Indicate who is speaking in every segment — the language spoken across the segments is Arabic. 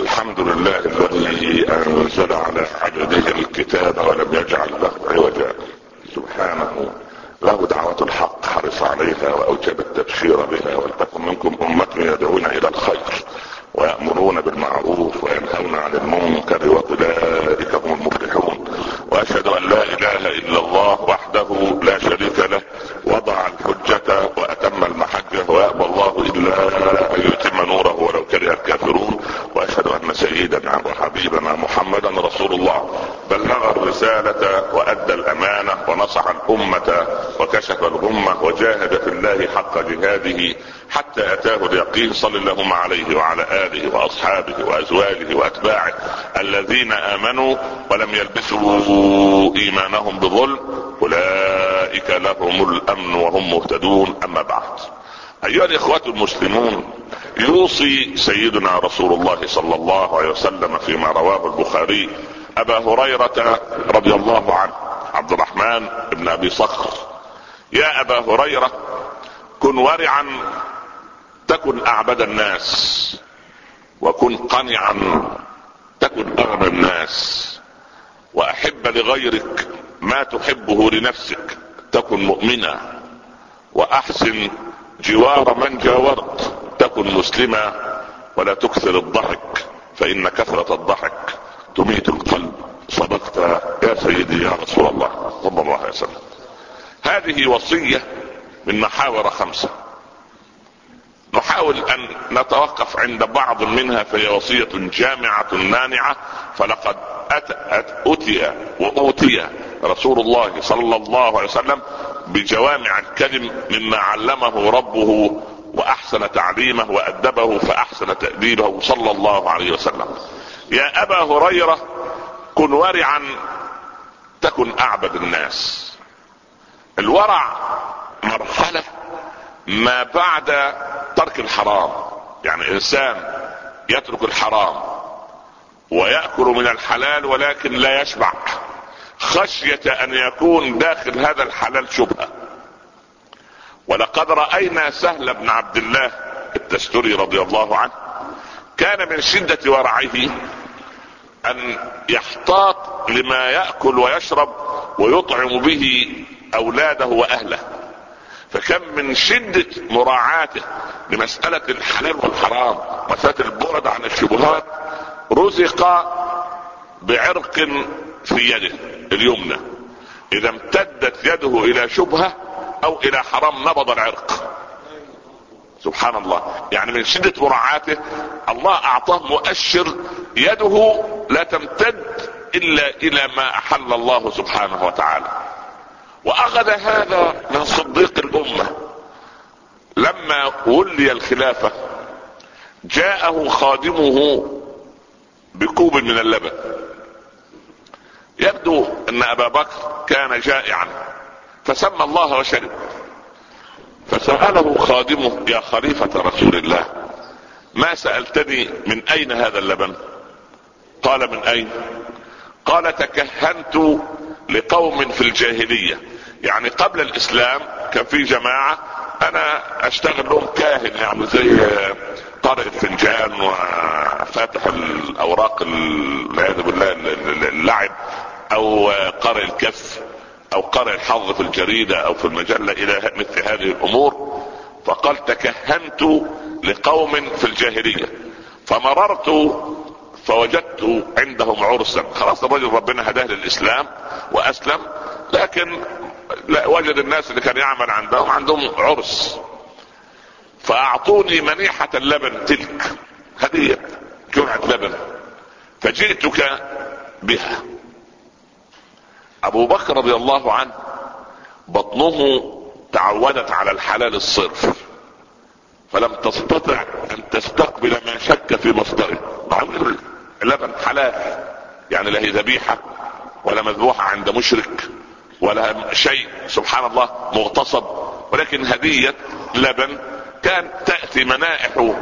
Speaker 1: الحمد لله الذي أنزل على عبده الكتاب ولم يجعل له عوجا. سبحانه له دعوة الحق حرص عليها واوجب التبشير بها ولتكن منكم أمة يدعون إلى الخير. ويأمرون بالمعروف وينهون عن المنكر وأولئك هم المفلحون. وأشهد أن لا إله إلا الله وحده لا شريك له وضع الحجة وأتم المحجة ويأبى الله إلا أن يتم نوره ولو كره الكافرون. وأشهد أن سيدنا وحبيبنا محمدا رسول الله. بلغ الرسالة وأدى الأمانة ونصح الأمة وكشف الغمة وجاهد في الله حق جهاده. حتى أتاه اليقين صلى اللهم عليه وعلى آله وأصحابه وأزواجه وأتباعه الذين آمنوا ولم يلبسوا إيمانهم بظلم. أولئك لهم الأمن وهم مهتدون. أما بعد أيها الإخوة المسلمون يوصي سيدنا رسول الله صلى الله عليه وسلم فيما رواه البخاري أبا هريرة رضي الله عنه عبد الرحمن بن أبي صخر. يا أبا هريرة كن ورعا تكن أعبد الناس وكن قنعا تكن أغنى الناس وأحب لغيرك ما تحبه لنفسك تكن مؤمنا وأحسن جوار من جاورت تكن مسلما ولا تكثر الضحك فإن كثرة الضحك تميت القلب صدقت يا سيدي يا رسول الله صلى الله عليه وسلم هذه وصية من محاور خمسة. نحاول أن نتوقف عند بعض منها فهي وصية جامعة مانعة فلقد أتى أتي وأوتي رسول الله صلى الله عليه وسلم بجوامع الكلم مما علمه ربه وأحسن تعليمه وأدبه فأحسن تأديبه صلى الله عليه وسلم. يا أبا هريرة كن ورعا تكن أعبد الناس. الورع مرحلة ما بعد ترك الحرام. يعني إنسان يترك الحرام ويأكل من الحلال ولكن لا يشبع. خشية أن يكون داخل هذا الحلال شبهة. ولقد رأينا سهل بن عبد الله التستري رضي الله عنه كان من شدة ورعه أن يحتاط لما يأكل ويشرب ويطعم به أولاده وأهله. فكم من شدة مراعاته لمسألة الحلال والحرام مسألة البعد عن الشبهات رزق بعرق في يده اليمنى. إذا امتدت يده إلى شبهة أو إلى حرام نبض العرق. سبحان الله. يعني من شدة مراعاته الله أعطاه مؤشر يده لا تمتد إلا إلى ما أحل الله سبحانه وتعالى. وأخذ هذا من صديق الأمة. لما ولي الخلافة جاءه خادمه بكوب من اللبن. يبدو أن أبا بكر كان جائعا فسمى الله وشرب فسأله خادمه يا خليفة رسول الله ما سألتني من أين هذا اللبن؟ قال من أين؟ قال تكهنت لقوم في الجاهلية. يعني قبل الإسلام كان في جماعة أنا اشتغل لهم كاهن يعني زي قارئ الفنجان وفاتح الأوراق والعياذ بالله اللعب أو قارئ الكف أو قارئ الحظ في الجريدة أو في المجلة إلى مثل هذه الأمور. فقال تكهنت لقوم في الجاهلية فمررت فوجدت عندهم عرسا. خلاص الرجل ربنا هداه للإسلام وأسلم لكن لا وجد الناس اللي كان يعمل عندهم عندهم عرس. فأعطوني منيحة اللبن تلك. هدية جرعة لبن. فجئتك بها. أبو بكر رضي الله عنه بطنه تعودت على الحلال الصرف. فلم تستطع أن تستقبل ما شك في مصدره. اللبن حلال. يعني لا هي ذبيحة ولا مذبوحة عند مشرك. ولا شيء سبحان الله مغتصب. ولكن هدية لبن. كان تأتي منائح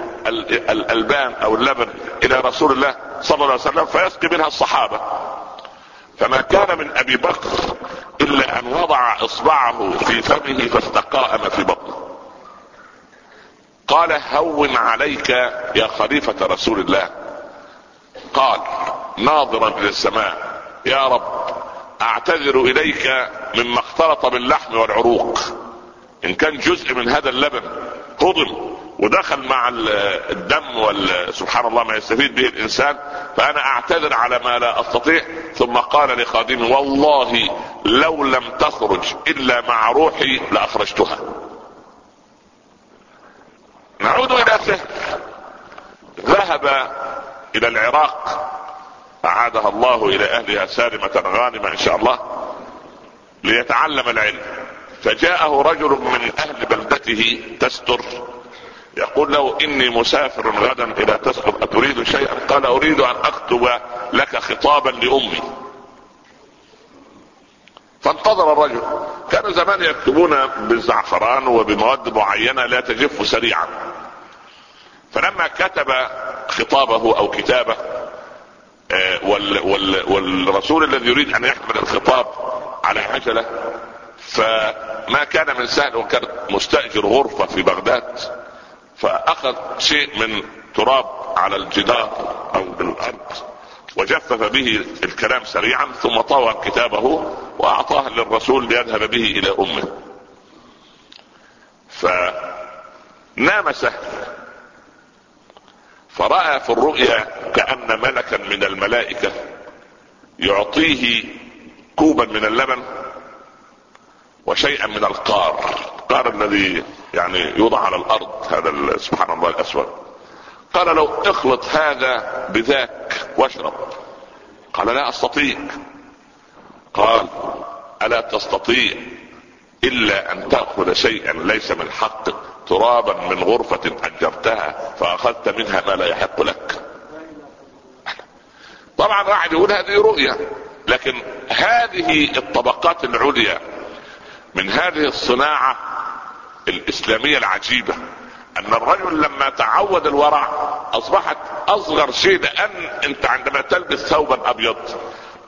Speaker 1: الألبان أو اللبن إلى رسول الله صلى الله عليه وسلم فيسقي منها الصحابة. فما كان من أبي بكر إلا أن وضع إصبعه في فمه فاستقام في بطنه. قال هون عليك يا خليفة رسول الله. قال ناظرا إلى السماء. يا رب أعتذر إليك مما اختلط باللحم والعروق. إن كان جزء من هذا اللبن هضم ودخل مع الدم سبحان الله ما يستفيد به الإنسان فأنا أعتذر على ما لا أستطيع. ثم قال لخادمه والله لو لم تخرج إلا مع روحي لأخرجتها. نعود إلى سهل. ذهب إلى العراق. أعادها الله إلى اهلها سالمة غانمة إن شاء الله ليتعلم العلم. فجاءه رجل من أهل بلدته تستر. يقول له إني مسافر غدا إلى تسقط. أتريد شيئا؟ قال أريد أن أكتب لك خطابا لأمي. فانتظر الرجل. كانوا زمان يكتبون بالزعفران وبمواد معينة لا تجف سريعا. فلما كتب خطابه أو كتابه وال وال والرسول الذي يريد أن يحمل الخطاب على عجله فما كان من سهل وكان مستأجر غرفة في بغداد فأخذ شيء من تراب على الجدار أو بالأرض وجفف به الكلام سريعا ثم طوى كتابه وأعطاه للرسول ليذهب به إلى أمه. فنام سهل. فرأى في الرؤيا كأن ملكا من الملائكة يعطيه كوبا من اللبن وشيئا من القار. القار الذي يعني يوضع على الأرض هذا سبحان الله الأسود. قال لو اخلط هذا بذاك واشرب. قال لا أستطيع. قال ألا تستطيع إلا أن تأخذ شيئا ليس من حقك. ترابا من غرفة أجرتها فأخذت منها ما لا يحق لك. طبعا واحد يقول هذه رؤية لكن هذه الطبقات العليا من هذه الصناعة الإسلامية العجيبة أن الرجل لما تعود الورع أصبحت أصغر شيء لأن أنت عندما تلبس ثوبا أبيض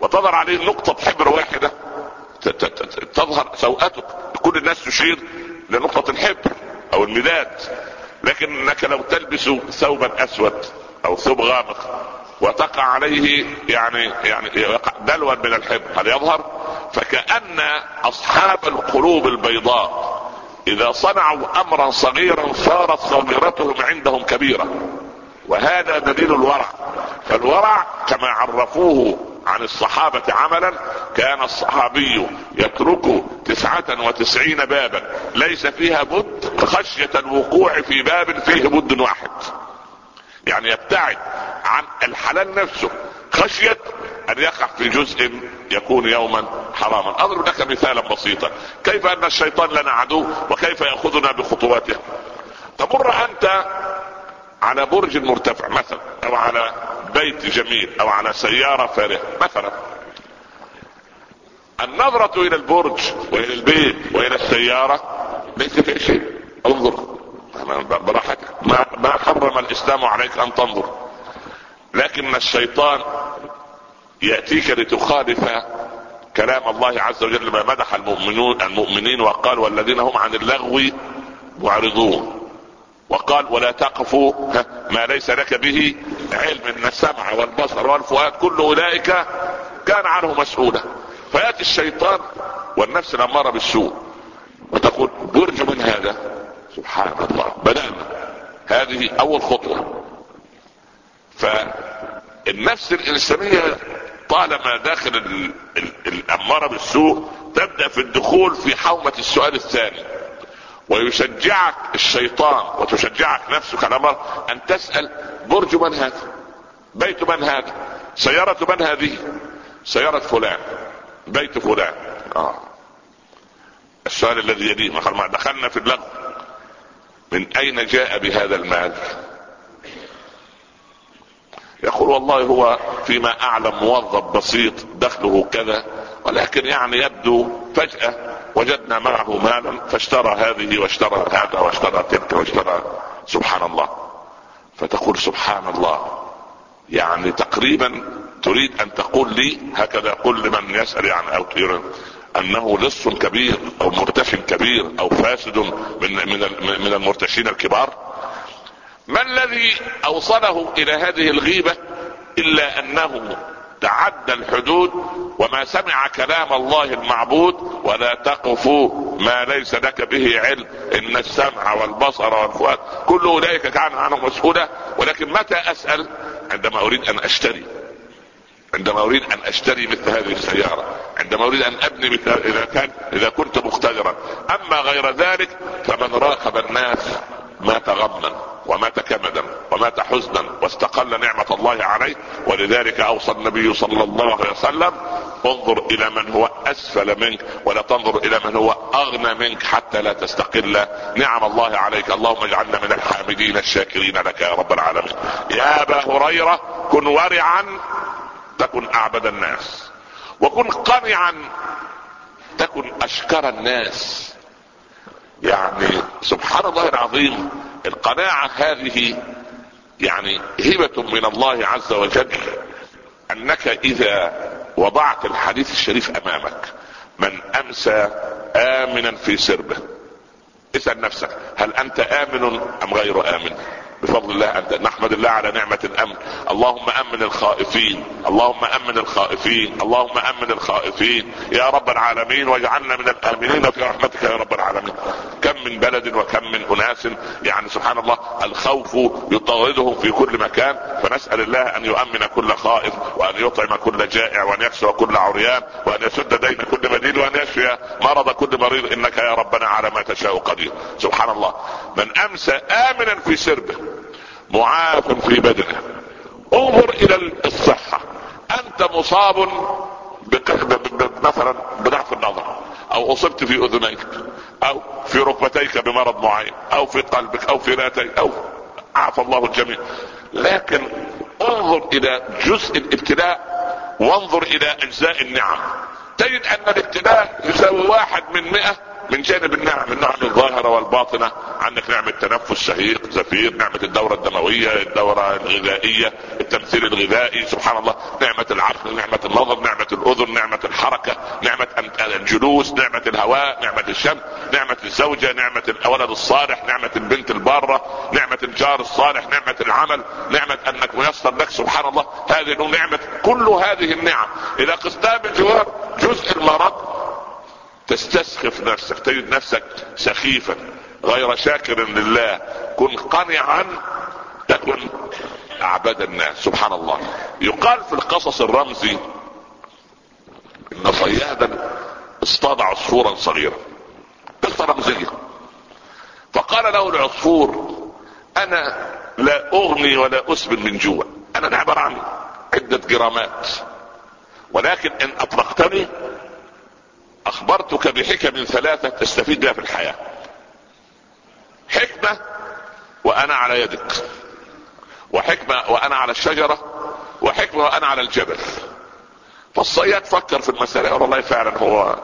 Speaker 1: وتظهر عليه نقطة حبر واحدة تظهر سوءتك كل الناس تشير لنقطة الحبر أو المداد لكنك لو تلبس ثوبا أسود أو ثوب غامق وتقع عليه يعني يعني دلوا من الحبر هل يظهر؟ فكأن أصحاب القلوب البيضاء إذا صنعوا امرا صغيرا صارت صغيرتهم عندهم كبيرة وهذا دليل الورع. فالورع كما عرفوه عن الصحابة عملا كان الصحابي يترك تسعة وتسعين بابا. ليس فيها بد خشية الوقوع في باب فيه بد واحد. يعني يبتعد عن الحلال نفسه. خشية أن يقع في جزء يكون يوما حراما. أضرب لك مثالا بسيطا. كيف أن الشيطان لنا عدو وكيف يأخذنا بخطواته تمر أنت على برج مرتفع مثلا أو على بيت جميل أو على سيارة فارهة مثلا. النظرة إلى البرج وإلى البيت وإلى السيارة ليس في شيء. انظر. براحتك. ما, ما حرم الإسلام عليك أن تنظر. لكن الشيطان يأتيك لتخالف كلام الله عز وجل ما مدح المؤمنون المؤمنين وقال والذين هم عن اللغو معرضون. وقال ولا تقف ما ليس لك به علم. إن السمع والبصر والفؤاد كل أولئك كان عنه مسؤولا. فيأتي الشيطان والنفس الأمارة بالسوء وتقول برج من هذا؟ سبحان الله. بدانا هذه أول خطوة. فالنفس الإنسانية طالما داخل الأمارة بالسوء تبدأ في الدخول في حومة السؤال الثاني. ويشجعك الشيطان وتشجعك نفسك الامر أن تسأل برج من هذا؟ بيت من هذا؟ سيارة من هذه؟ سيارة فلان. بيت فلان. آه. السؤال الذي يليه ما دخلنا في اللغو. من أين جاء بهذا المال؟ يقول والله هو فيما أعلم موظف بسيط دخله كذا ولكن يعني يبدو فجأة وجدنا معه مالا فاشترى هذه واشترى هذا واشترى تلك واشترى سبحان الله. فتقول سبحان الله. يعني تقريبا تريد أن تقول لي هكذا يقول لمن يسأل يعني أو أنه لص كبير أو مرتش كبير أو فاسد من من من المرتشين الكبار؟ ما الذي أوصله إلى هذه الغيبة إلا أنه تعدى الحدود وما سمع كلام الله المعبود ولا تقف ما ليس لك به علم. إن السمع والبصر والفؤاد كل أولئك كان عنه مسؤولا. ولكن متى أسأل؟ عندما أريد أن أشتري. عندما أريد أن أشتري مثل هذه السيارة. عندما أريد أن أبني مثل اذا كان إذا كنت مقتدرا أما غير ذلك فمن راقب الناس مات غما ومات كمدا ومات حزنا واستقل نعمة الله عليه. ولذلك أوصى النبي صلى الله عليه وسلم انظر إلى من هو أسفل منك ولا تنظر إلى من هو أغنى منك حتى لا تستقل. نعم الله عليك. اللهم اجعلنا من الحامدين الشاكرين لك يا رب العالمين. يا أبا هريرة كن ورعا تكن أعبد الناس. وكن قنعا تكن أشكر الناس. يعني سبحان الله العظيم القناعة هذه يعني هبة من الله عز وجل أنك إذا وضعت الحديث الشريف أمامك من أمسى آمنا في سربه. اسأل نفسك هل أنت آمن أم غير آمن؟ بفضل الله أنت نحمد الله على نعمة الأمن. اللهم أمن الخائفين اللهم أمن الخائفين اللهم أمن الخائفين. يا رب العالمين واجعلنا من الآمنين في رحمتك يا رب العالمين. كم من بلد وكم من أناس يعني سبحان الله الخوف يطاردهم في كل مكان. فنسأل الله أن يؤمن كل خائف وأن يطعم كل جائع وأن يكسو كل عريان وأن يسد دين كل مدين وأن يشفي مرض كل مريض. إنك يا ربنا على ما تشاء قدير. سبحان الله. من أمسى آمنا في سربه معاف في بدنه. انظر إلى الصحة. أنت مصاب مثلا بضعف النظر أو أصبت في أذنيك أو في ركبتيك بمرض معين أو في قلبك أو في راتيك أو عافى الله الجميع. لكن انظر إلى جزء الابتلاء وانظر إلى أجزاء النعم. تجد أن الابتلاء يساوي واحد من مئة من جانب النعم النعم الظاهرة والباطنة عندك نعمة تنفس شهيق زفير نعمة الدورة الدموية الدورة الغذائية التمثيل الغذائي سبحان الله نعمة العقل نعمة النظر نعمة الأذن نعمة الحركة نعمة الجلوس نعمة الهواء نعمة الشمس نعمة الزوجة نعمة الولد الصالح نعمة البنت البارة نعمة الجار الصالح نعمة العمل نعمة أنك ميسر لك سبحان الله هذه نعمة كل هذه النعم. اذا قستها بجوار جزء المرض تستسخف نفسك تجد نفسك سخيفا غير شاكر لله. كن قنعا تكن أعبد الناس. سبحان الله. يقال في القصص الرمزي إن صيادا اصطاد عصفورا صغيرا قصة رمزية. فقال له العصفور أنا لا أغني ولا اسبل من جوع. أنا عبارة عن عدة جرامات. ولكن إن أطلقتني أخبرتك بحكم ثلاثة تستفيد بها في الحياة. حكمة وأنا على يدك وحكمة وأنا على الشجرة وحكمة وأنا على الجبل. فالصياد فكر في المسألة والله فعلا هو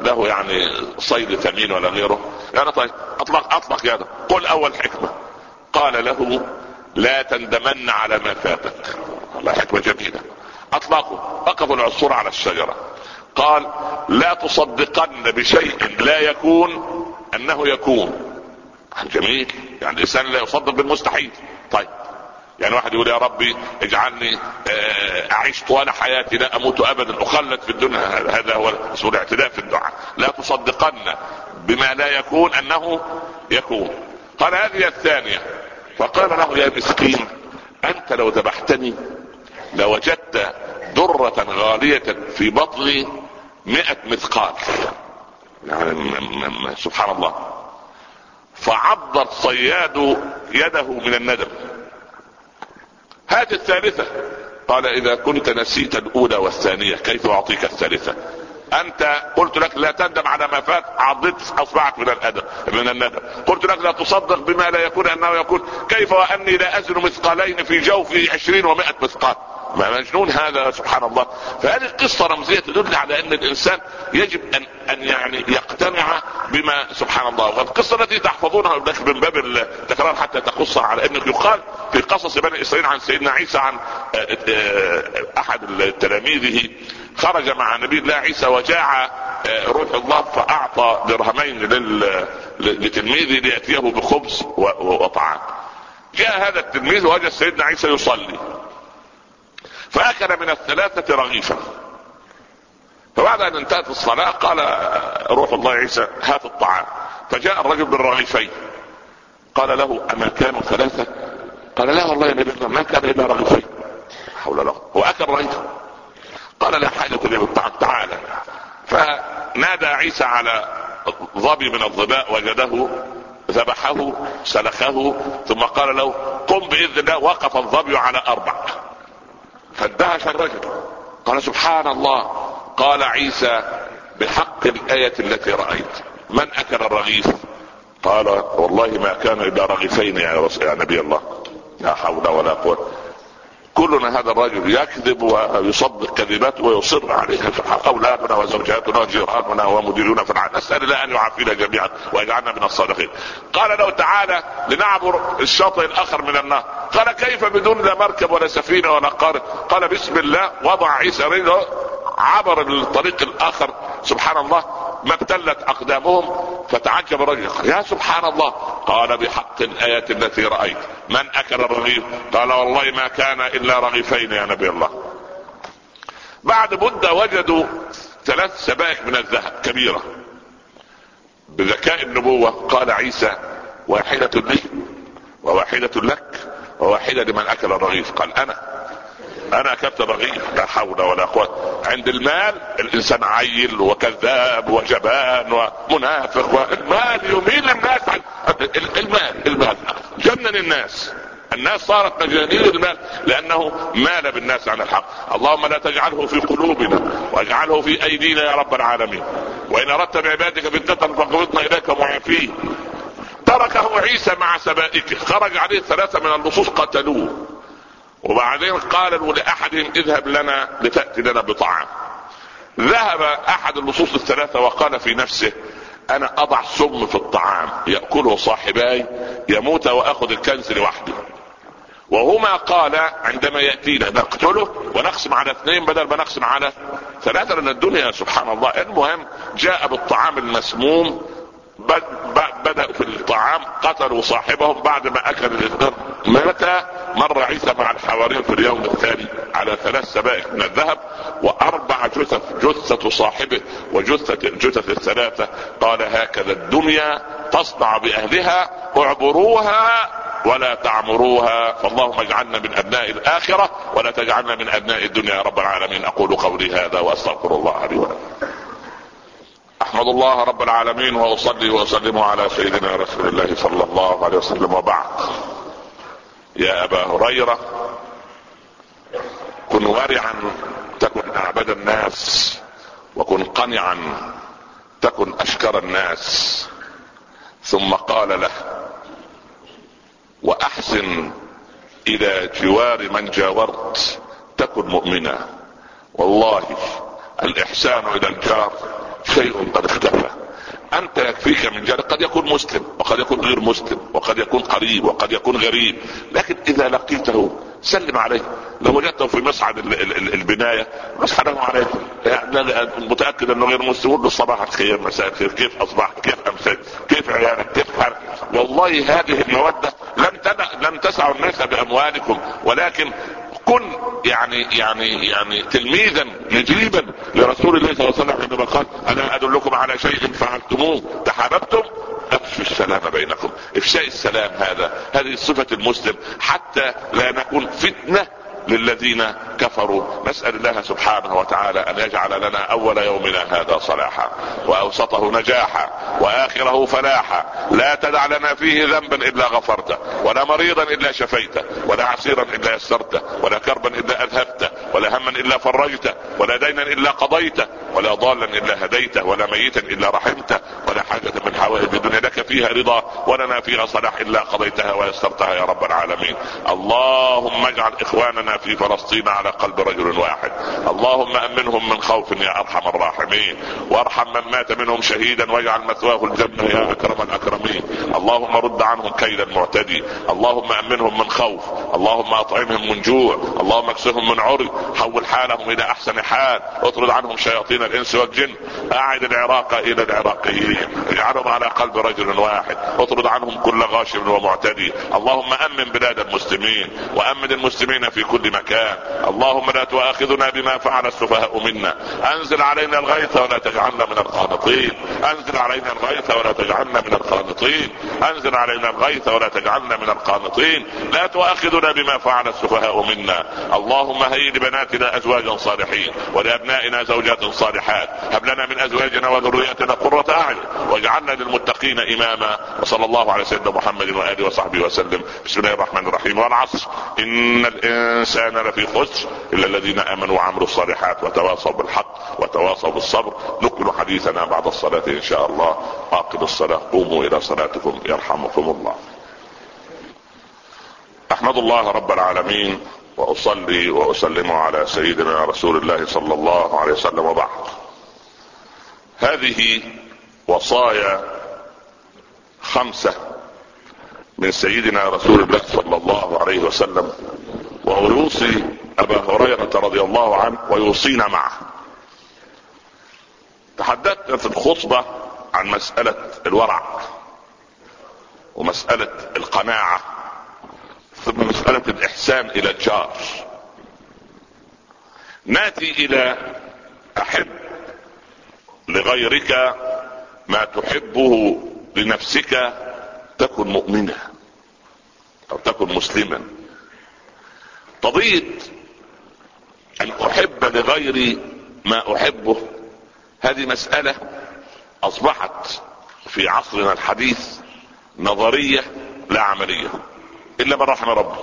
Speaker 1: له يعني صيد ثمين ولا غيره. يعني طيب اطلق أطلق يده. قل أول حكمة. قال له لا تندمن على ما فاتك. والله حكمة جميلة. اطلقوا وقفوا العصفور على الشجرة. قال لا تصدقن بشيء لا يكون أنه يكون. جميل. يعني الإنسان لا يصدق بالمستحيل. طيب. يعني واحد يقول يا ربي اجعلني آه، أعيش طوال حياتي لا أموت ابدا. اخلد في الدنيا هذا هو اسمه الاعتداء في الدعاء. لا تصدقن بما لا يكون أنه يكون. قال هذه الثانية. فقال له يا مسكين أنت لو ذبحتني لوجدت درة غالية في بطني مئة مثقال يعني سبحان الله. فعض الصياد يده من الندم. هذه الثالثة. قال إذا كنت نسيت الأولى والثانية كيف أعطيك الثالثة؟ أنت قلت لك لا تندم على ما فات عضيت أصبعك من الأدب من الندم. قلت لك لا تصدق بما لا يكون أنه يكون كيف وأني لا أزن مثقالين في جوفي عشرين ومائة مثقال؟ ما مجنون هذا سبحان الله. فهذه القصة رمزية تدل على أن الإنسان يجب أن أن يعني يقتنع بما سبحان الله. والقصة التي تحفظونها من باب التكرار حتى تقصها على أنه يقال في قصص بني إسرائيل عن سيدنا عيسى عن آه، أحد تلاميذه خرج مع نبي الله عيسى وجاع آه، روح الله فأعطى درهمين لتلميذه ليأتيه بخبز وطعام. جاء هذا التلميذ وجد سيدنا عيسى يصلي. فأكل من الثلاثة رغيفا. فبعد أن انتهت الصلاة قال روح الله عيسى هات الطعام. فجاء الرجل بالرغيفين. قال له أما كانوا ثلاثة؟ قال لا والله يا نبي الله ما كان إلا رغيفين. حول الله هو اكل رغيفا. قال لا حاجة لي بالطعام تعالى فنادى عيسى على ظبي من الظباء وجده ذبحه سلخه ثم قال له قم بإذن الله وقف الظبي على أربع. فاندهش الرجل قال سبحان الله قال عيسى بحق الآية التي رأيت. من أكل الرغيف؟ قال والله ما كان إلا رغيفين يا, يا نبي الله. لا حول ولا قوة. كلنا هذا الرجل يكذب ويصدق كذبات ويصر عليها أولادنا وزوجاتنا وجيراننا ومديرنا في العالم. نسال الله أن يعافينا جميعا ويجعلنا من الصادقين قال له تعالى لنعبر الشاطئ الأخر من النهر قال كيف بدون لا مركب ولا سفينة ولا قارب؟ قال بسم الله وضع عيسى رجله عبر الطريق الآخر. سبحان الله. ما ابتلت أقدامهم فتعجب الرجل يا سبحان الله قال بحق الايه التي رأيت من أكل الرغيف؟ قال والله ما كان إلا رغيفين يا نبي الله. بعد مدة وجدوا ثلاث سبائك من الذهب كبيرة. بذكاء النبوة قال عيسى واحدة لي وواحدة لك وواحدة لمن أكل الرغيف. قال أنا. أنا اكلت رغيف لا حول ولا قوة. عند المال الإنسان عيل وكذاب وجبان ومنافق والمال يميل الناس عن المال المال. جنن الناس. الناس صارت مجانين المال لأنه مال بالناس عن الحق. اللهم لا تجعله في قلوبنا واجعله في أيدينا يا رب العالمين. وإن أردت بعبادك فتنة فقبضنا إليك معافيه تركه عيسى مع سبائكه خرج عليه ثلاثة من اللصوص قتلوه. وبعدين قالوا لاحدهم اذهب لنا لتأتي لنا بطعام. ذهب أحد اللصوص الثلاثة وقال في نفسه أنا أضع سم في الطعام يأكله صاحباي يموت وأخذ الكنز لوحدي وهما قال عندما ياتينا نقتله ونقسم على اثنين بدل ما نقسم على ثلاثة لأن الدنيا سبحان الله. المهم جاء بالطعام المسموم بدأ في الطعام قتلوا صاحبهم بعد ما أكل الاثنين متى؟ مر عيسى مع الحواريين في اليوم الثاني على ثلاث سبائك من الذهب وأربع جثث جثة صاحبه وجثة الجثث الثلاثة. قال هكذا الدنيا تصنع بأهلها اعبروها ولا تعمروها. فاللهم اجعلنا من أبناء الآخرة ولا تجعلنا من أبناء الدنيا يا رب العالمين. أقول قولي هذا وأستغفر الله لي ولكم. أحمد الله رب العالمين وأصلي وأسلم على سيدنا رسول الله صلى الله عليه وسلم وبعد. يا أبا هريرة كن ورعا تكن أعبد الناس وكن قنعا تكن أشكر الناس. ثم قال له وأحسن إلى جوار من جاورت تكن مؤمنا. والله الإحسان إلى الجار. شيء قد اختفى أنت يكفيك من جارك قد يكون مسلم وقد يكون غير مسلم وقد يكون قريب وقد يكون غريب. لكن إذا لقيته سلم عليه. لو وجدته في مصعد البناية مسحبه عليه يعني متأكد أنه غير مسلم. له صباح الخير مساء الخير. كيف أصبحت؟ كيف أمسيت؟ كيف عيالك؟ كيف حالك؟ والله هذه المودة لم لم تسعوا الناس بأموالكم ولكن كن يعني يعني يعني تلميذا نجيبا لرسول الله صلى الله عليه وسلم عندما قال أنا أدلكم على شيء فعلتموه تحاببتم؟ أفشوا السلام بينكم. إفشاء السلام هذا هذه صفة المسلم حتى لا نكون فتنة للذين كفروا. نسأل الله سبحانه وتعالى أن يجعل لنا أول يومنا هذا صلاحا وأوسطه نجاحا وآخره فلاحا. لا تدع لنا فيه ذنبا إلا غفرته ولا مريضا إلا شفيته ولا عسيرا إلا يسرته ولا كربا إلا أذهبته ولا هما إلا فرجته ولا دينا إلا قضيته ولا ضالا إلا هديته ولا ميتا إلا رحمته ولا حاجة من حوائج الدنيا لك فيها رضا ولنا فيها صلاح إلا قضيتها ويسرتها يا رب العالمين. اللهم اجعل إخواننا في فلسطين على قلب رجل واحد. اللهم أمنهم من خوف يا أرحم الراحمين. وارحم من مات منهم شهيدا واجعل مثواه الجنة يا أكرم الأكرمين. اللهم رد عنهم كيد المعتدي. اللهم أمنهم من خوف. اللهم أطعمهم من جوع. اللهم اكسهم من عري. حول حالهم إلى أحسن حال. اطرد عنهم شياطين الإنس والجن. أعد العراق إلى العراقيين. اجعلهم على قلب رجل واحد. اطرد عنهم كل غاشم ومعتدي. اللهم أمن بلاد المسلمين. وأمن المسلمين في كل مكان اللهم لا تؤاخذنا بما فعل السفهاء منا. أنزل علينا الغيث ولا تجعلنا من القانطين. أنزل علينا الغيث ولا تجعلنا من القانطين. أنزل علينا الغيث ولا تجعلنا من القانطين. لا تؤاخذنا بما فعل السفهاء منا. اللهم هيئ لبناتنا أزواجا صالحين ولأبنائنا زوجات صالحات. هب لنا من أزواجنا وذرياتنا قرة أعين. واجعلنا للمتقين إماما. وصلى الله على سيدنا محمد وآله وصحبه وسلم. بسم الله الرحمن الرحيم. والعصر. إن الإنسان لفي خسر إلا الذين آمنوا وعملوا الصالحات وتواصوا بالحق وتواصوا بالصبر. نكمل حديثنا بعد الصلاة إن شاء الله. آقم الصلاة. قوموا إلى صلاتكم. يرحمكم الله. أحمد الله رب العالمين وأصلي وأسلم على سيدنا رسول الله صلى الله عليه وسلم وبعد. هذه وصايا خمسة من سيدنا رسول الله صلى الله عليه وسلم. وهو يوصي أبا هريرة رضي الله عنه ويوصينا معه. تحدثت في الخطبة عن مسألة الورع ومسألة القناعة ثم مسألة الإحسان إلى الجار. ناتي إلى أحب لغيرك ما تحبه لنفسك تكن مؤمنا أو تكن مسلما. قضيه أن أحب لغيري ما أحبه. هذه مسألة أصبحت في عصرنا الحديث نظرية لا عملية إلا من رحم ربي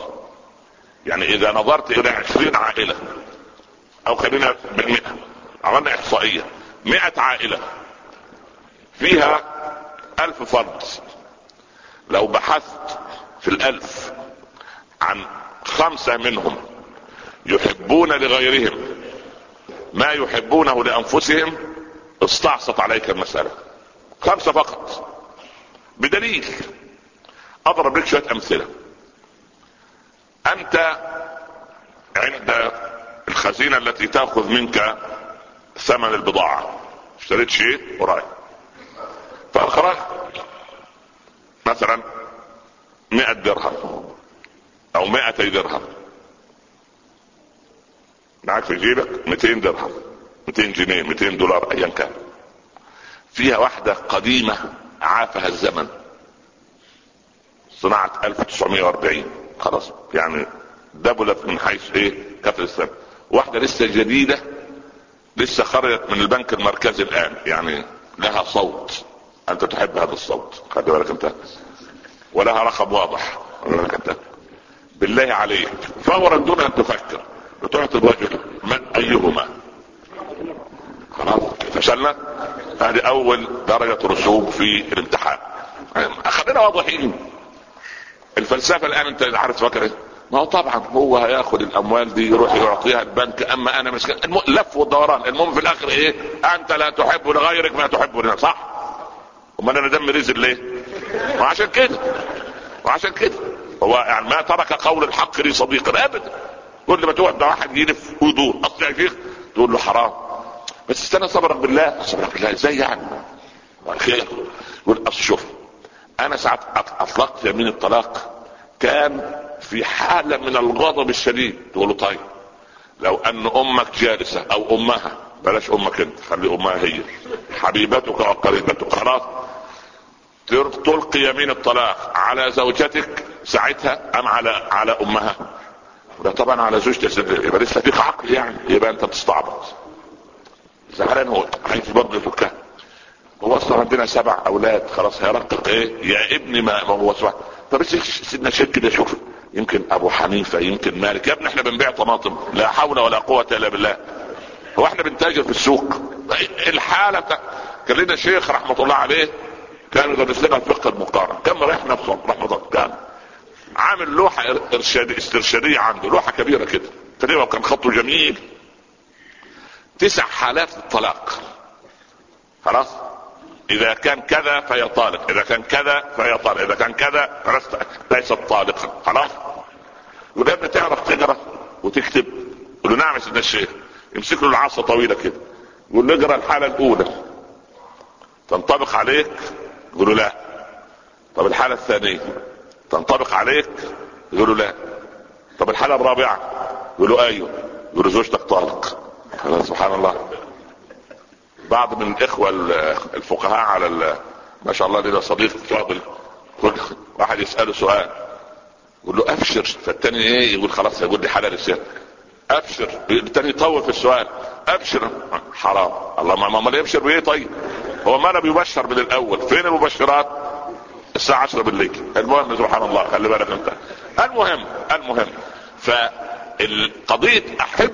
Speaker 1: يعني إذا نظرت إلى عشرين عائلة أو خلينا بالمئة عملنا إحصائية مئة عائلة فيها ألف فرد. لو بحثت في الألف عن خمسة منهم يحبون لغيرهم. ما يحبونه لأنفسهم استعصت عليك المسألة. خمسة فقط. بدليل. أضرب لك شوية أمثلة. أنت عند الخزينة التي تأخذ منك ثمن البضاعة. اشتريت شيء ورايح فاخرج مثلا مئة درهم. أو مئتي درهم. معك في جيبك 200 درهم. 200 جنيه 200 دولار ايا كان. فيها واحدة قديمة عافها الزمن. صناعة 1940 خلاص. يعني دبلت من حيث إيه؟ كفر السنة واحدة لسه جديدة لسه خرجت من البنك المركزي الآن. يعني لها صوت. أنت تحب هذا الصوت. خلي بالك أنت. ولها رقم واضح. بالله عليك. فورا دون أن تفكر. بتعطي الرجل من أيهما. خلاص؟ فشلنا؟ هذه أول درجة رسوب في الامتحان. خلينا واضحين. الفلسفة الآن أنت عارف فاكر إيه؟ ما هو طبعا هو هياخد الأموال دي يروح يعطيها البنك. أما أنا مش الم... لف والدوران المهم في الآخر إيه؟ أنت لا تحب لغيرك ما تحب لنفسك صح؟ أمال أنا دم رزق ليه؟ وعشان كده. وعشان كده. هو يعني ما ترك قول الحق لي صديقا ابدا كل ما تقعد مع واحد يلف ويدور. اصل يا شيخ. تقول له حرام. بس استنى صبرك بالله. صبرك بالله. إزاي يعني؟ خير يقول أصل شوف أنا ساعات أطلقت يمين الطلاق كان في حالة من الغضب الشديد. تقول له طيب لو أن أمك جالسة أو أمها بلاش أمك أنت خلي أمها هي. حبيبتك وقريبتك خلاص. تلقي يمين الطلاق على زوجتك ساعتها أم على على أمها؟ ده طبعا على زوجتك يبقى لسه فيك عقل يعني. يبقى أنت بتستعبط. زعلان هو عايز برضه يفكها. هو أصلا عندنا سبع أولاد. خلاص هيرقق إيه؟ يا ابني ما, هو سبع. طب سيدنا شيخ كده شوف. يمكن أبو حنيفة يمكن مالك. يا ابني إحنا بنبيع طماطم. لا حول ولا قوة إلا بالله. هو إحنا بنتاجر في السوق. الحالة كان لنا شيخ رحمة الله عليه. كان يدرس لنا الفقه المقارن. كان رايح نفسه رحمه الله كان. عامل لوحة ارشاد استرشادية عنده لوحة كبيرة كده. تقريبا كان خطه جميل. تسع حالات الطلاق خلاص؟ إذا كان كذا فهي طالق إذا كان كذا فهي طالق إذا كان كذا فلست ليست طالقا. خلاص؟ ابني تعرف تقرأ وتكتب. يقول له نعم يا سيدنا الشيخ. يمسك له العصا طويلة كده. يقول له اقرأ الحالة الأولى. تنطبق عليك؟ يقول له لا. طب الحالة الثانية؟ تنطبق عليك؟ يقول له لا. طب الحالة الرابعة؟ يقول له أيوه. يقول له زوجتك طالق. سبحان الله. بعض من الإخوة الفقهاء على ما شاء الله لنا صديق فاضل. واحد يسأله سؤال. يقول له أبشر. فالتاني إيه؟ يقول خلاص يقول لي حلال السير أبشر. التاني يطول في السؤال. أبشر. حرام. الله ما امال يبشر بإيه طيب؟ هو ما أنا بيبشر من الأول. فين المبشرات؟ الساعة 10 بالليل. المهم سبحان الله خلي بالك انت. المهم المهم فالقضية أحب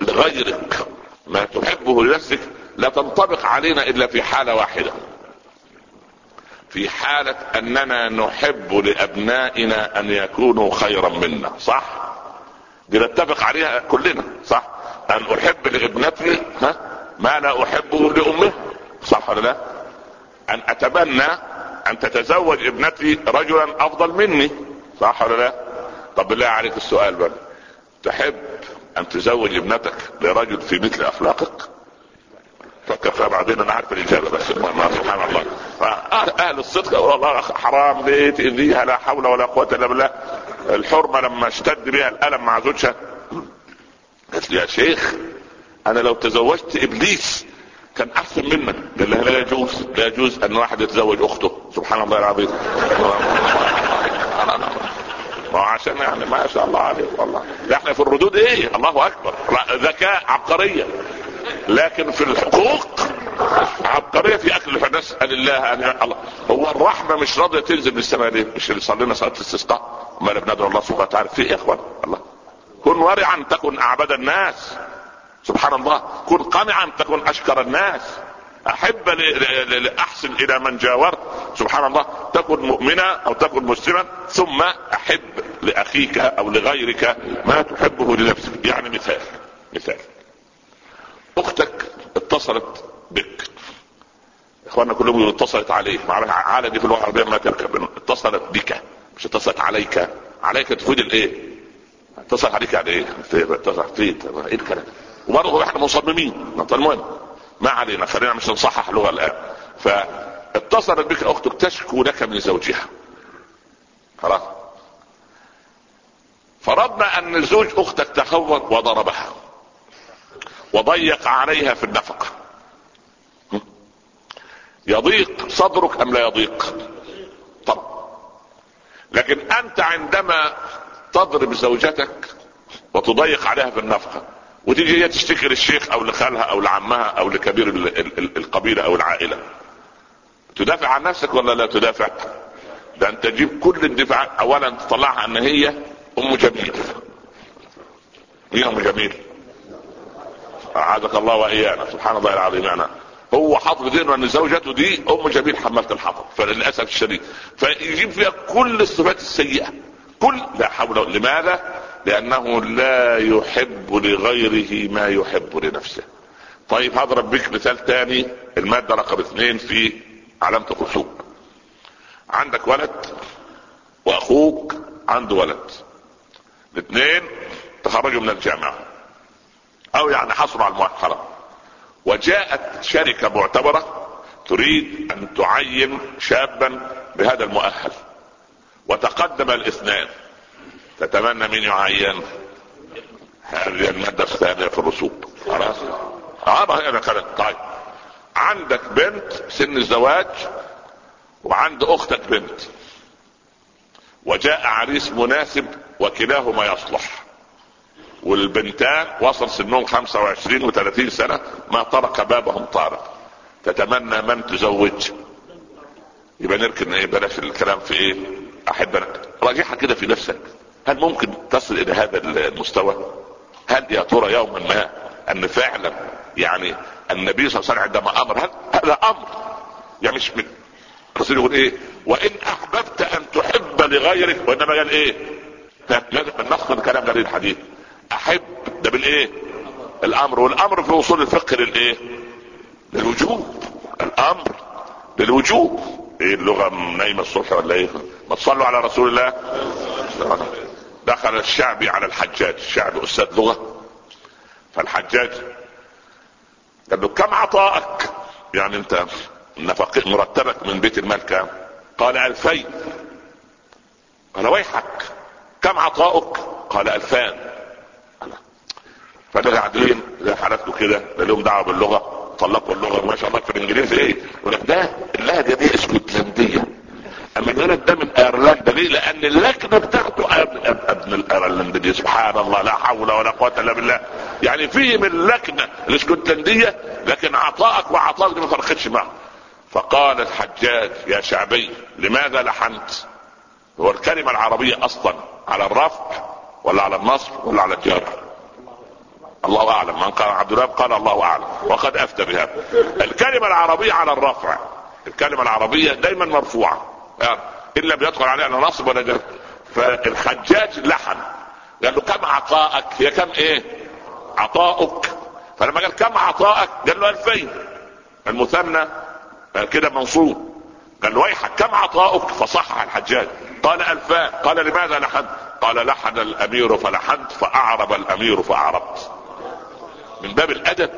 Speaker 1: لغيرك. ما تحبه لنفسك لا تنطبق علينا إلا في حالة واحدة. في حالة أننا نحب لأبنائنا أن يكونوا خيرا منا. صح؟ دي نتفق عليها كلنا. صح؟ أن أحب لابنتي ها؟ ما لا أحبه لامها صح ولا لا؟ أن اتبنى أن تتزوج ابنتي رجلا أفضل مني. صح ولا لا؟ طب بالله عليك السؤال بقى. تحب أن تزوج ابنتك لرجل في مثل أخلاقك؟ فكر فيها بعدين أنا عارف الإجابة بس سبحان الله. أهل الصدق والله حرام ليه تاذيها لا حول ولا قوة إلا بالله. الحرمة لما اشتد بها الألم مع زوجها. قالت لي يا شيخ أنا لو تزوجت إبليس كان أحسن منك قال لها لا يجوز لا يجوز أن واحد يتزوج أخته. سبحان الله العظيم. عشان يعني ما شاء الله عليك والله. إحنا في الردود إيه؟ الله أكبر. ذكاء عبقرية. لكن في الحقوق عبقرية في أكل نسال الله أن الله. هو الرحمة مش راضية تنزل من السماء ليه؟ مش اللي صلينا صلاة الاستسقاء. ما بندعو الله سبحانه وتعالى. في يا اخوان الله. كن ورعا تكن أعبد الناس. سبحان الله. كن قنعا تكن أشكر الناس. أحب لاحسن إلى من جاورت. سبحان الله. تكن مؤمنا أو تكن مسلما ثم أحب لأخيك أو لغيرك ما تحبه لنفسك. يعني مثال مثال. أختك اتصلت بك. إخواننا كلهم اتصلت عليك. مع عالة دي في اللغة العربية ما تركب اتصلت بك. مش اتصلت عليك. عليك تفيد الإيه؟ اتصل عليك يعني إيه؟ اتصل فيك إيه الكلام؟ وبرضه إحنا مصممين. المهم. ما علينا. خلينا مش نصحح لغه الآن. فاتصلت بك أختك تشكو لك من زوجها. خلاص. فرضنا أن زوج أختك تخوف وضربها. وضيق عليها في النفقة. يضيق صدرك أم لا يضيق؟ طب. لكن أنت عندما تضرب زوجتك وتضيق عليها في النفقة وتيجي هي تشتكي للشيخ أو لخالها أو لعمها أو لكبير القبيلة أو العائلة. تدافع عن نفسك ولا لا تدافع؟ ده أنت تجيب كل الدفاع اولا تطلعها أن هي أم جميل. هي أم جميل. أعاذك الله وإيانا. سبحان الله العظيم. يعني هو حاطط ذهنه ان زوجته دي أم جميل حمالة الحطب. فللأسف الشديد. فيجيب فيها كل الصفات السيئة. كل لا حول لماذا؟ لأنه لا يحب لغيره ما يحب لنفسه. طيب هضرب بك مثال تاني. المادة رقم اثنين في علامة الرسوب. عندك ولد وأخوك عنده ولد. الاثنين تخرجوا من الجامعة. أو يعني حصلوا على المؤخرة وجاءت شركة معتبرة تريد أن تعين شابا بهذا المؤهل. وتقدم الاثنان تتمنى مين يعين هذه المادة الثانية في الرسوب. خلاص؟ آه هي كانت طيب. عندك بنت سن الزواج وعند أختك بنت. وجاء عريس مناسب وكلاهما يصلح. والبنتان وصل سنهم 25 و30 سنة ما طرق بابهم طارق. تتمنى من تزوج؟ يبقى نركن إيه بلاش الكلام في إيه؟ احب راجعها كده في نفسك. هل ممكن تصل إلى هذا المستوى؟ هل يا ترى يوما ما أن فعلا يعني النبي صلى الله عليه وسلم عندما أمر هل هذا أمر؟ يعني مش من الرسول يقول إيه؟ وإن أحببت أن تحب لغيرك وإنما قال إيه؟ لازم ناخذ كلام غير الحديث. أحب ده بالايه الأمر. والأمر في أصول الفقه للإيه؟ للوجوب. الأمر للوجوب. إيه اللغة نايمة الصبح ولا إيه؟ ما تصلوا على رسول الله؟ دخل الشعبي على الحجاج. الشعبي أستاذ لغة. فالحجاج قال له كم عطائك؟ يعني أنت نفق مرتبك من بيت المال كام؟ قال ألفين. قال ويحك. كم عطاؤك؟ قال الفان فده قاعدين زي حالته كده. لهم دعوة باللغة. طلقوا اللغة. ما شاء الله في الإنجليزي إيه؟ ده اللهجه دي اسكتلنديه الولد ده من ايرلندا ليه؟ لأن اللكنة بتاعته أبن, الايرلنديه سبحان الله لا حول ولا قوة إلا بالله. يعني فيه من اللكنه الاسكتلنديه لكن عطائك وعطائك ما فرقتش معه. فقال الحجاج يا شعبي لماذا لحنت؟ هو الكلمة العربية أصلا على الرفع ولا على النصب ولا على الجر؟ الله أعلم. من قال عبد الله قال الله أعلم. وقد أفتى بهذا. الكلمة العربية على الرفع. الكلمة العربية دايما مرفوعة. يعني إن لم يدخل عليها نصب ولا جر فالحجاج لحن قال له كم عطائك هي كم إيه؟ عطاؤك. فلما قال كم عطائك قال له ألفين. المثنى كده منصوب. قال له ويحك كم عطاؤك؟ فصحح الحجاج. قال ألفان. قال لماذا لحنت؟ قال لحن الأمير فلحنت فأعرب الأمير فأعربت. من باب الأدب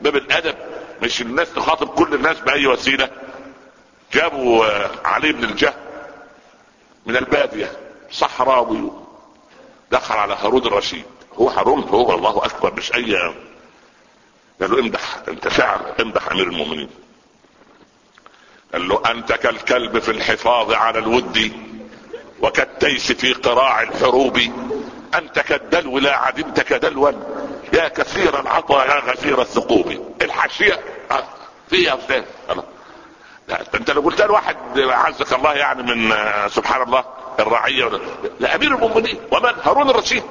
Speaker 1: باب الأدب مش الناس تخاطب كل الناس بأي وسيلة. جابوا علي بن الجهل من البادية صحراوي دخل على هارون الرشيد. هو هارون هو الله أكبر مش أي قال له امدح أنت شاعر امدح أمير المؤمنين. قال له أنت كالكلب في الحفاظ على الود وكالتيس في قراع الحروب. أنت كالدلو لا عدمت كدلوا. يا كثير العطا يا غزير الثقوب. الحاشيه فيها فين انت لو قلت لواحد عزك الله يعني من سبحان الله الرعيه لامير المؤمنين ومن؟ هارون الرشيد.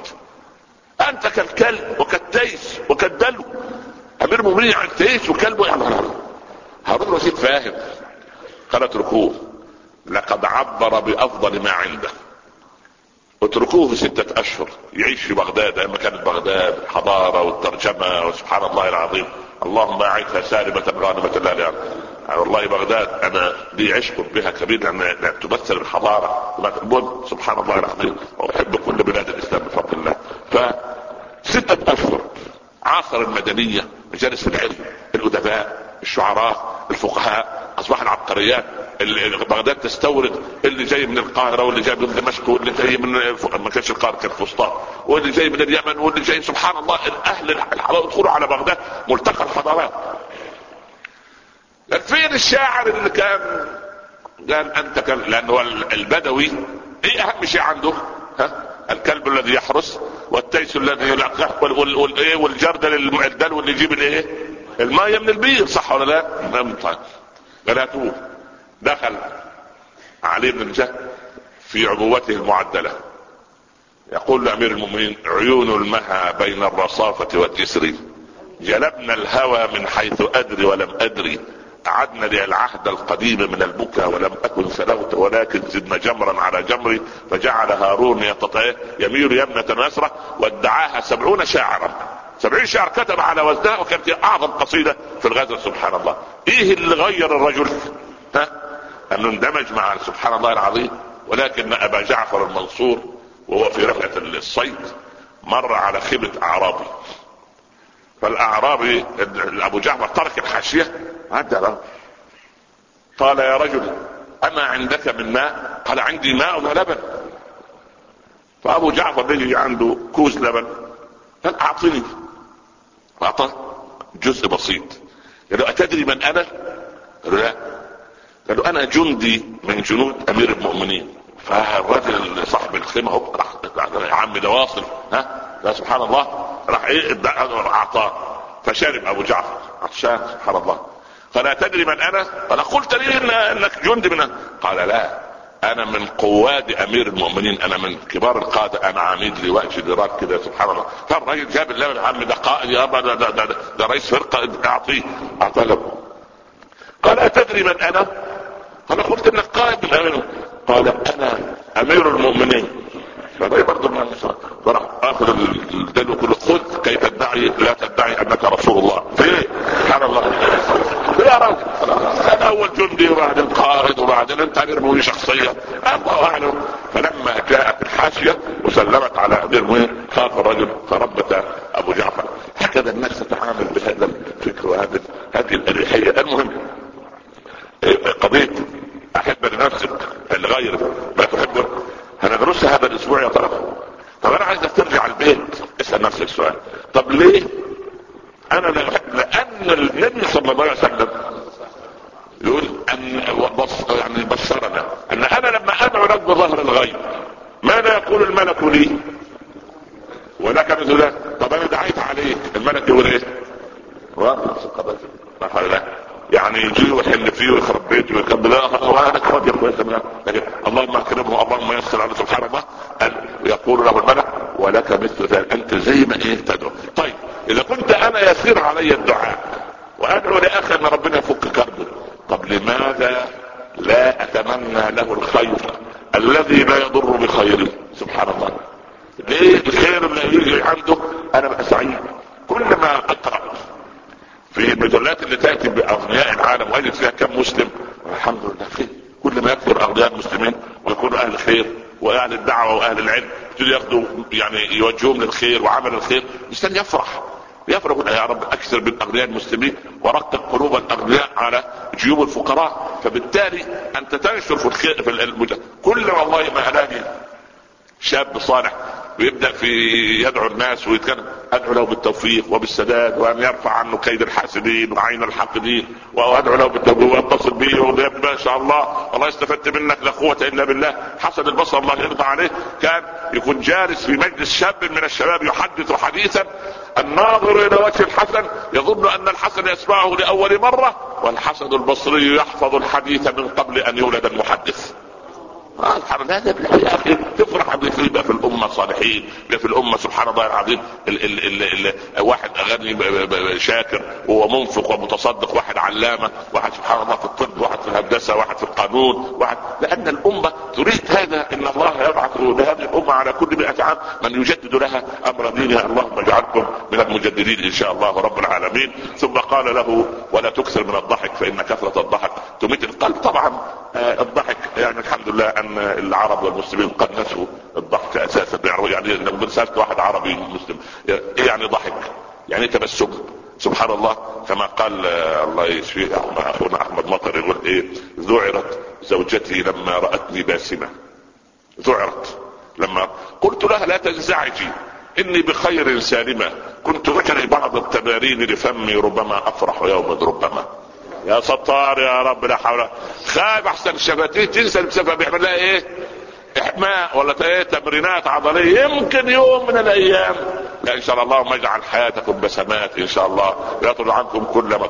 Speaker 1: أنت كالكلب وكالتيس وكالدلو. أمير المؤمنين يعني تيس وكلب هارون الرشيد فاهم. قال اتركوه. لقد عبر بأفضل ما عنده. اتركوه في ستة أشهر. يعيش في بغداد أيام كانت بغداد. الحضارة والترجمة وسبحان الله العظيم. اللهم اعدها سالمة غانمة لا يعني. والله بغداد أنا لي عشق بها كبير لأن تمثل الحضارة. سبحان الله العظيم وأحب كل بلاد الإسلام بفضل الله. ف ستة أشهر عاصر المدنية مجالس العلم الأدباء الشعراء الفقهاء اصبح العبقريات بغداد تستورد اللي جاي من القاهرة واللي جاي من دمشق واللي جاي من ما كانش القاهرة كان فسطاط واللي جاي من اليمن واللي جاي سبحان الله أهل الحضاره يدخلوا على بغداد ملتقى الحضارات. فين الشاعر اللي كان قال أنت كان لأنه البدوي إيه أهم شيء عنده؟ ها؟ الكلب الذي يحرس والتيس الذي يلقح والايه والجردل الدلو اللي يجيب الإيه؟ المايه من البير صح ولا لا؟ نعم طيب دخل علي بن الجهل في عبوته المعدلة يقول لأمير المؤمنين عيون المها بين الرصافة والجسر جلبنا الهوى من حيث أدري ولم أدري أعدنا لي العهد القديم من البكا ولم أكن سلوت ولكن زدنا جمرا على جمري فجعل هارون يتطيع يميل يمنة ويسرى وادعاها سبعون شاعرا. سبعين شعر كتب على وزنها وكانت أعظم قصيدة في الغزل سبحان الله. إيه اللي غير الرجل؟ ها؟ انه اندمج مع سبحان الله العظيم. ولكن أبا جعفر المنصور وهو في رحلة الصيد مر على خيمة أعرابي. فالأعرابي أبو جعفر ترك الحاشية عدى قال يا رجل أما عندك من ماء؟ قال عندي ماء ولبن. فأبو جعفر بيجي عنده كوز لبن. قال أعطني. أعطاه. جزء بسيط. قال له أتدري من أنا؟ قال له لا. قال له أنا جندي من جنود أمير المؤمنين. فالراجل صاحب الخيمة هو راح يا عم ده واصل ها؟ لا سبحان الله راح إيه أعطاه. فشرب أبو جعفر. عطشان سبحان الله. قال اتدري من أنا؟ قال قلت لي إن إنك جندي من قال لا أنا من قواد أمير المؤمنين أنا من كبار القادة أنا عميد لواء جدرات كده سبحان الله. فالراجل جاب يا عم ده قائد يا ده, ده, ده, ده رئيس فرقة أعطيه. اعطاه له. قال اتدري من أنا؟ قال قلت إنك قائد من امير قال أنا أمير المؤمنين. فده برضه ما فراح آخذ الدلو كله خذ كي تدعي؟ لا تدعي أنك رسول الله. في سبحان الله. هذا أول جندي وبعدين القائد وبعدين انت امير مؤمنين شخصيا الله أعلم. فلما جاءت الحاشية وسلمت على امير المؤمنين خاف الرجل فربت أبو جعفر. هكذا الناس تتعامل بهذا الفكر وهذا هذه الأريحية. المهم قضية أحب لنفسك الغير ما تحبه. هندرسها هذا الأسبوع يا طرف طب أنا عايزك ترجع البيت. اسأل نفسك سؤال. طب ليه أنا لا لأن النبي صلى الله عليه وسلم يقول أن بص يعني بشرنا أن أنا لما أدعو لك بظهر الغيب ماذا يقول الملك لي؟ ولك مثل ذلك. طب أنا دعيت عليك الملك يقول إيه؟ يعني يجي ويحل فيه ويخرب بيته ويكب لا وأنا كمان اخويا لكن اللهم اكرمه اللهم يسر على سبحان الله. يقول له الملك ولك مثل ذلك انت زي ما إيه تدعو طيب اذا كنت أنا يسير علي الدعاء وادعو لاخي ان ربنا يفك كربه. طب لماذا لا أتمنى له الخير الذي لا يضر بخيره؟ سبحان الله. ليه الخير اللي يجي عنده؟ أنا بقى سعيد. كلما أقرأ في المجلات اللي تأتي بأغنياء العالم وأجد فيها كم مسلم الحمد لله خير. كل ما يكثر أغنياء المسلمين ويكونوا أهل خير وأهل الدعوة وأهل العلم يبتدوا ياخذوا يعني يوجههم للخير وعمل الخير الإنسان يفرح يا رب أكثر من أغنياء المسلمين ورقق قلوب الأغنياء على جيوب الفقراء فبالتالي أنت تنشر في المجتمع كل والله ما الاقي شاب صالح ويبدأ في يدعو الناس ويتكلم. أدعو له بالتوفيق وبالسداد وأن يرفع عنه كيد الحاسدين وعين الحاقدين وأدعو له بالتوفيق ويتصل به ويقول ما شاء الله الله استفدت منك لا قوة إلا بالله. حسن البصر الله يرضى عليه. كان يكون جالس في مجلس شاب من الشباب يحدث حديثا. الناظر إلى وجه الحسن يظن أن الحسن يسمعه لأول مرة والحسن البصري يحفظ الحديث من قبل أن يولد المحدث. هذا يا أخي تفرح يبقى في الأمة صالحين يبقى في الأمة سبحان الله العظيم ال ال ال ال واحد غني شاكر ومنفق ومتصدق واحد علامة واحد سبحان الله في الطب واحد في الهندسة واحد في القانون واحد لأن الأمة تريد هذا إن الله يبعث لهذه الأمة على كل مئة عام من يجدد لها أمر دينها. اللهم اجعلكم من المجددين إن شاء الله رب العالمين. ثم قال له ولا تكثر من الضحك فإن كثرة الضحك تميت القلب. طبعا آه الضحك يعني الحمد لله أن العرب والمسلمين قد نسوا الضحك أساسا. يعني لو سألت واحد عربي مسلم إيه يعني ضحك؟ يعني تبسم. سبحان الله كما قال الله يشفيه أخونا أحمد مطر يقول إيه؟ ذعرت زوجتي لما رأتني باسمة. ذعرت لما قلت لها لا تنزعجي إني بخير سالمة. كنت أجري بعض التمارين لفمي ربما أفرح يوما ربما. يا ستار يا رب لا حول خايف أحسن الشفتين تنسى بسبب بيعمل لها إيه؟ إحماء ولا إيه؟ تمرينات عضلية. يمكن يوم من الأيام. لا إن شاء الله اللهم اجعل حياتكم بسمات إن شاء الله. يطرد عنكم كل ما